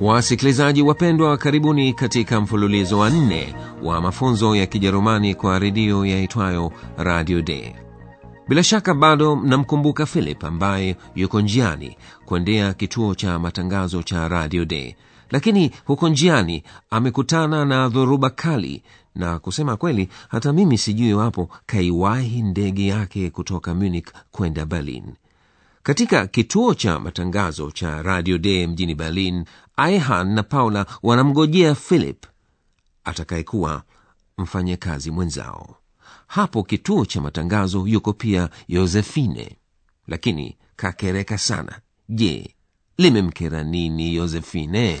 wasikilizaji wapendwa karibuni katika mfululizo wa nne wa mafunzo ya kijerumani kwa redio yaitwayo radio d. Bila shaka bado mnamkumbuka philip ambaye yuko njiani kuendea kituo cha matangazo cha radio d. Lakini huko njiani amekutana na dhoruba kali na kusema kweli hata mimi sijui iwapo kaiwahi ndege yake kutoka munich kwenda berlin katika kituo cha matangazo cha radio de mjini berlin aihan na paula wanamgojea philip atakayekuwa mfanyakazi mwenzao. Hapo kituo cha matangazo yuko pia yosefine. Lakini kakereka sana. Je limemkera nini yosefine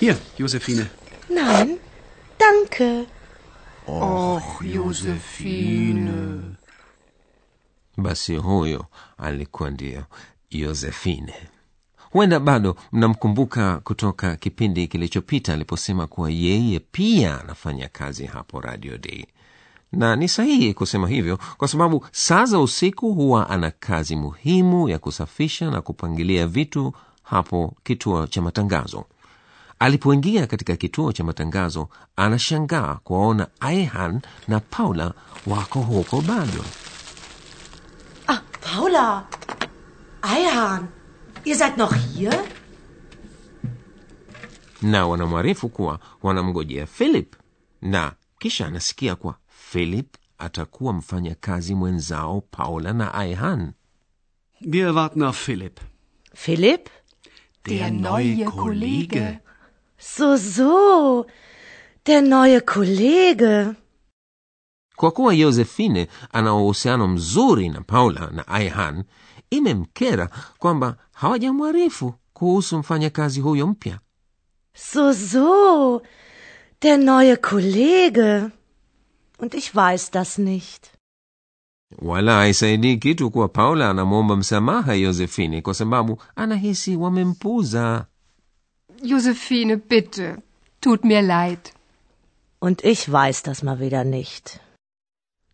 Hier, Josephine. Nein, danke. Och, Josephine. basi huyo alikuwa ndiyo yosefine huenda bado mnamkumbuka kutoka kipindi kilichopita aliposema kuwa yeye pia anafanya kazi hapo radio day na ni sahihi kusema hivyo kwa sababu saa za usiku huwa ana kazi muhimu ya kusafisha na kupangilia vitu hapo kituo cha matangazo alipoingia katika kituo cha matangazo anashangaa kuwaona aihan na paula wako huko bado Ah, Paula. aihan ihr seid noch hier? na wanamwarifu kuwa wanamgojea philip na kisha anasikia kuwa philip atakuwa mfanya kazi mwenzao paula na aihan Wir warten auf philip philip Der neue Kollege. So, so. Der neue Kollege. kwa kuwa yosefine ana uhusiano mzuri na paula na aihan imemkera kwamba hawajamwarifu kuhusu mfanyakazi huyo mpya So, so. Der neue Kollege. Und ich weiß das nicht. wala haisaidii kitu kuwa paula anamwomba msamaha yosefine kwa sababu anahisi wamempuza Josephine, bitte. Tut mir leid. Und ich weiß das mal wieder nicht.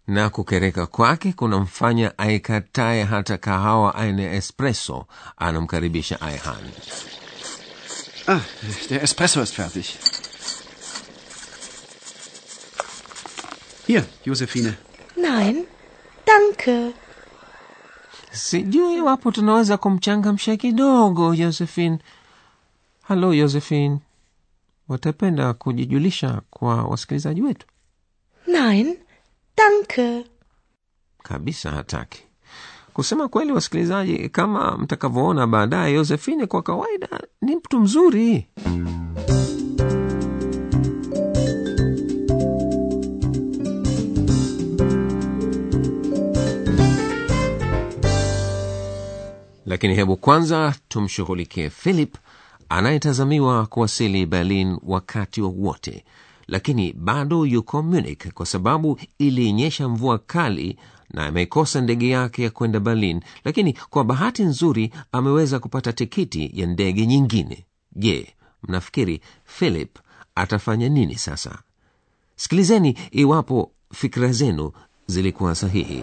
na kukereka kwake kunamfanya aikataye hata kahawa ya espresso anamkaribisha aihan Ah, der Espresso ist fertig. Hier, Josephine. Nein, danke. sijui iwapo tunaweza kumchangamsha kidogo josephine halo josephine. Watapenda kujijulisha kwa wasikilizaji wetu? Nein, danke. kabisa hataki. Kusema kweli wasikilizaji kama mtakavyoona baadaye josephine kwa kawaida ni mtu mzuri. Lakini hebu kwanza tumshughulikie philip anayetazamiwa kuwasili berlin wakati wowote lakini bado yuko munich kwa sababu ilionyesha mvua kali na ameikosa ndege yake ya kwenda berlin lakini kwa bahati nzuri ameweza kupata tikiti ya ndege nyingine. Je mnafikiri philip atafanya nini sasa? Sikilizeni iwapo fikira zenu zilikuwa sahihi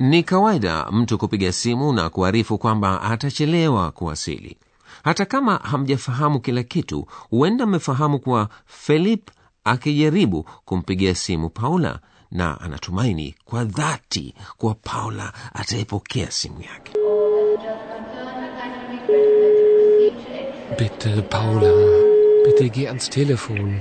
Ni kawaida mtu kupiga simu na kuarifu kwamba atachelewa kuwasili hata kama hamjafahamu kila kitu huenda mmefahamu kuwa felip akijaribu kumpigia simu paula na anatumaini kwa dhati kuwa paula ataipokea simu yake Bitte, Paula. Bitte geh ans Telefon.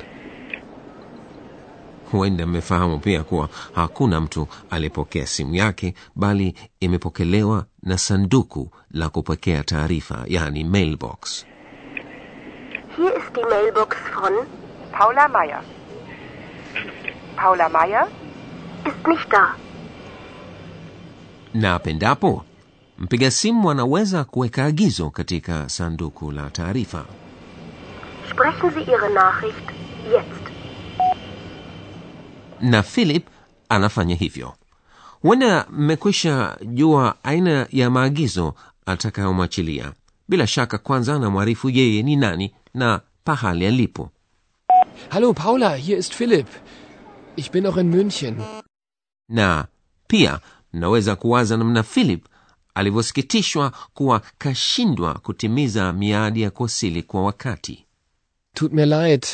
Huenda mmefahamu pia kuwa hakuna mtu aliyepokea simu yake bali imepokelewa na sanduku la kupokea taarifa yani mailbox. Hier ist die Mailbox von Paula meyer. Paula meyer? Ist nicht da. na pendapo mpiga simu anaweza kuweka agizo katika sanduku la taarifa. Sprechen Sie Ihre Nachricht jetzt. Na philip anafanya hivyo. Huenda mmekwisha jua aina ya maagizo atakayomwachilia. Bila shaka kwanza anamwarifu yeye ni nani na pahali alipo. Hallo, Paula, hier ist philip. Ich bin noch in München. na pia mnaweza kuwaza namna philip alivyosikitishwa kuwa kashindwa kutimiza miadi ya kuwasili kwa wakati. Tut mir leid.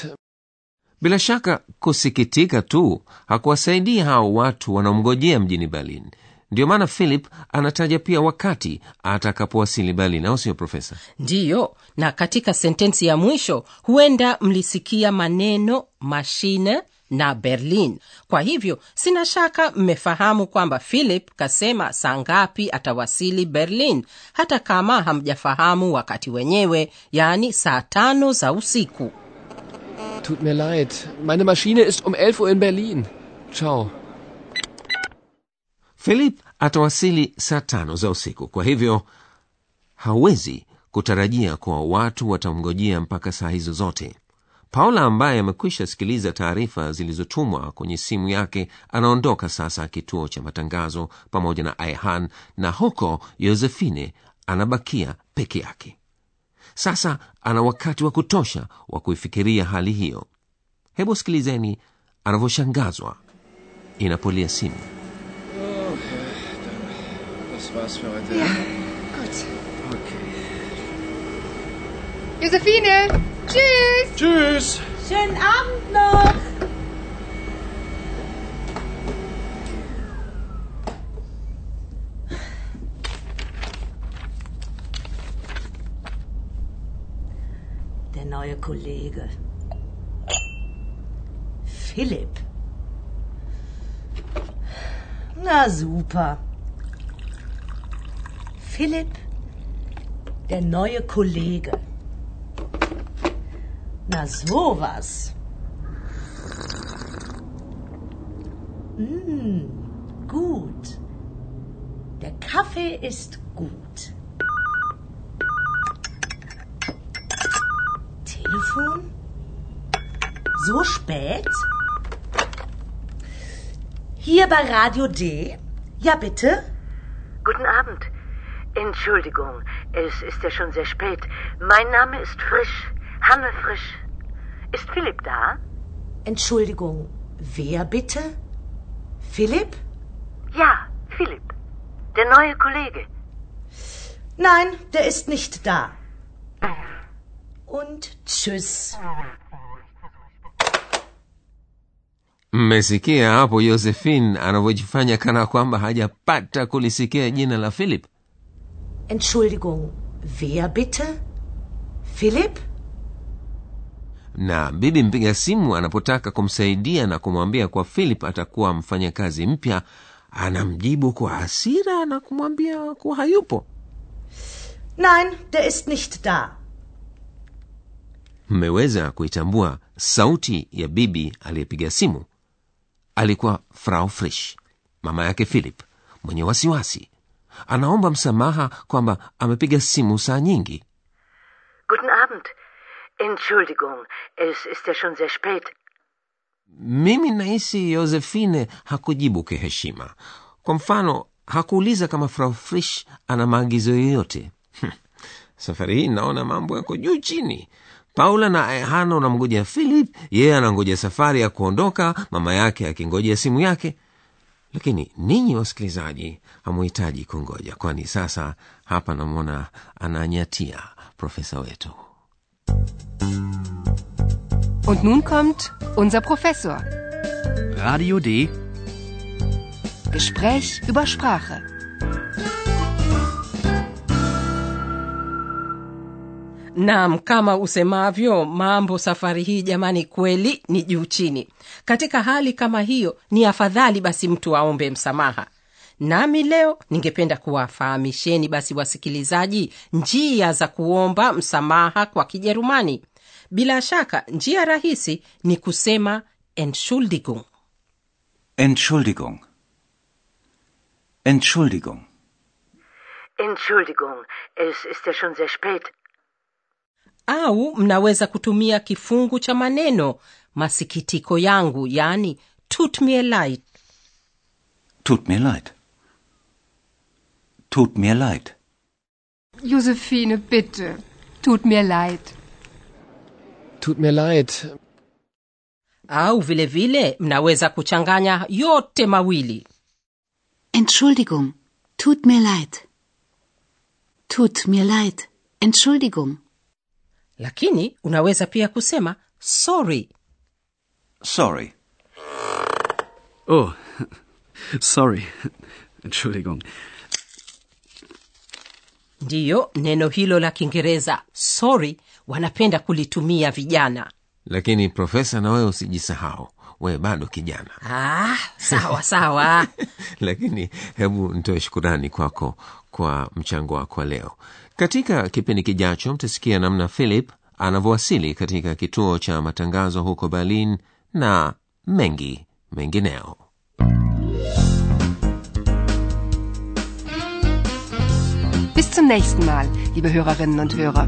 Bila shaka kusikitika tu hakuwasaidia hao watu wanaomgojea mjini berlin. Ndiyo maana philip anataja pia wakati atakapowasili berlin au sio profesa? Ndiyo na katika sentensi ya mwisho huenda mlisikia maneno mashine na berlin. Kwa hivyo sina shaka mmefahamu kwamba philip kasema saa ngapi atawasili berlin hata kama hamjafahamu wakati wenyewe yaani saa tano za usiku Tut mir leid. Meine Maschine ist um 11 Uhr in Berlin. Ciao. philip atawasili saa tano za usiku kwa hivyo hawezi kutarajia kuwa watu watamngojea mpaka saa hizo zote paula ambaye amekwisha sikiliza taarifa zilizotumwa kwenye simu yake anaondoka sasa kituo cha matangazo pamoja na aihan na huko yosefine anabakia peke yake sasa ana wakati wa kutosha wa kuifikiria hali hiyo hebu sikilizeni anavyoshangazwa inapolia simu Das war's für heute. Gut. Okay. Josephine! Tschüss! Tschüss. Schönen Abend noch. Der neue Kollege. Philipp. Na super. Philipp, der neue Kollege. Na sowas. Mm, gut. Der Kaffee ist gut. Telefon? So spät? Hier bei Radio D? Ja, bitte? Guten Abend. Entschuldigung, es ist ja schon sehr spät. Mein Name ist Frisch. Hanne Frisch. Ist Philipp da? Entschuldigung, wer bitte? Philipp? Ja, Philipp. Der neue Kollege. Nein, der ist nicht da. Und tschüss. mmesikia hapo josephine anavyojifanya kana kwamba hajapata kulisikia jina la philip Entschuldigung, wer bitte? philip na bibi mpiga simu anapotaka kumsaidia na kumwambia kwa philip atakuwa mfanyakazi mpya anamjibu kwa hasira na kumwambia kuwa hayupo Nein, der ist nicht da. Mmeweza kuitambua sauti ya bibi aliyepiga simu. Alikuwa frau frisch mama yake philip mwenye wasiwasi. Anaomba msamaha kwamba amepiga simu saa nyingi. Guten Abend. Entschuldigung, es ist ja schon sehr spät. mimi nahisi yosefine hakujibu kiheshima. Kwa mfano hakuuliza kama frau frisch ana maagizo yoyote. Safari hii naona mambo yako juu chini paula na hana unamgoja philip yeye anangoja safari ya kuondoka mama yake akingoja simu yake lakini ninyi wasikilizaji hamuhitaji kungoja kwani sasa hapa namwona ananyatia profesa wetu Und nun kommt unser Professor. Radio D. Gespräch über Sprache. Naam, kama usemavyo, mambo safari hii jamani, kweli ni juu chini. Katika hali kama hiyo, ni afadhali basi mtu aombe msamaha. Nami leo ningependa kuwafahamisheni basi wasikilizaji, njia za kuomba msamaha kwa Kijerumani. Bila shaka, njia rahisi ni kusema Entschuldigung. Entschuldigung. Entschuldigung. Entschuldigung, es ist ja schon sehr spät. Au mnaweza kutumia kifungu cha maneno masikitiko yangu yani tut mir leid Tut mir leid. Tut mir leid. Josephine, bitte. Tut mir leid. Tut mir leid. au vile vile mnaweza kuchanganya yote mawili Entschuldigung. Tut mir leid. Tut mir leid. Entschuldigung. Lakini unaweza pia kusema sorry Sorry. Oh, sorry. Entschuldigung. ndiyo neno hilo la kiingereza sorry wanapenda kulitumia vijana lakini profesa na wewe usijisahau wewe bado kijana ah, sawa sawa lakini hebu nitoe shukurani kwako kwa mchango wako wa leo katika kipindi kijacho mtasikia namna philip anavyowasili katika kituo cha matangazo huko berlin na mengi mengineo Bis zum nächsten Mal, liebe Hörerinnen und Hörer.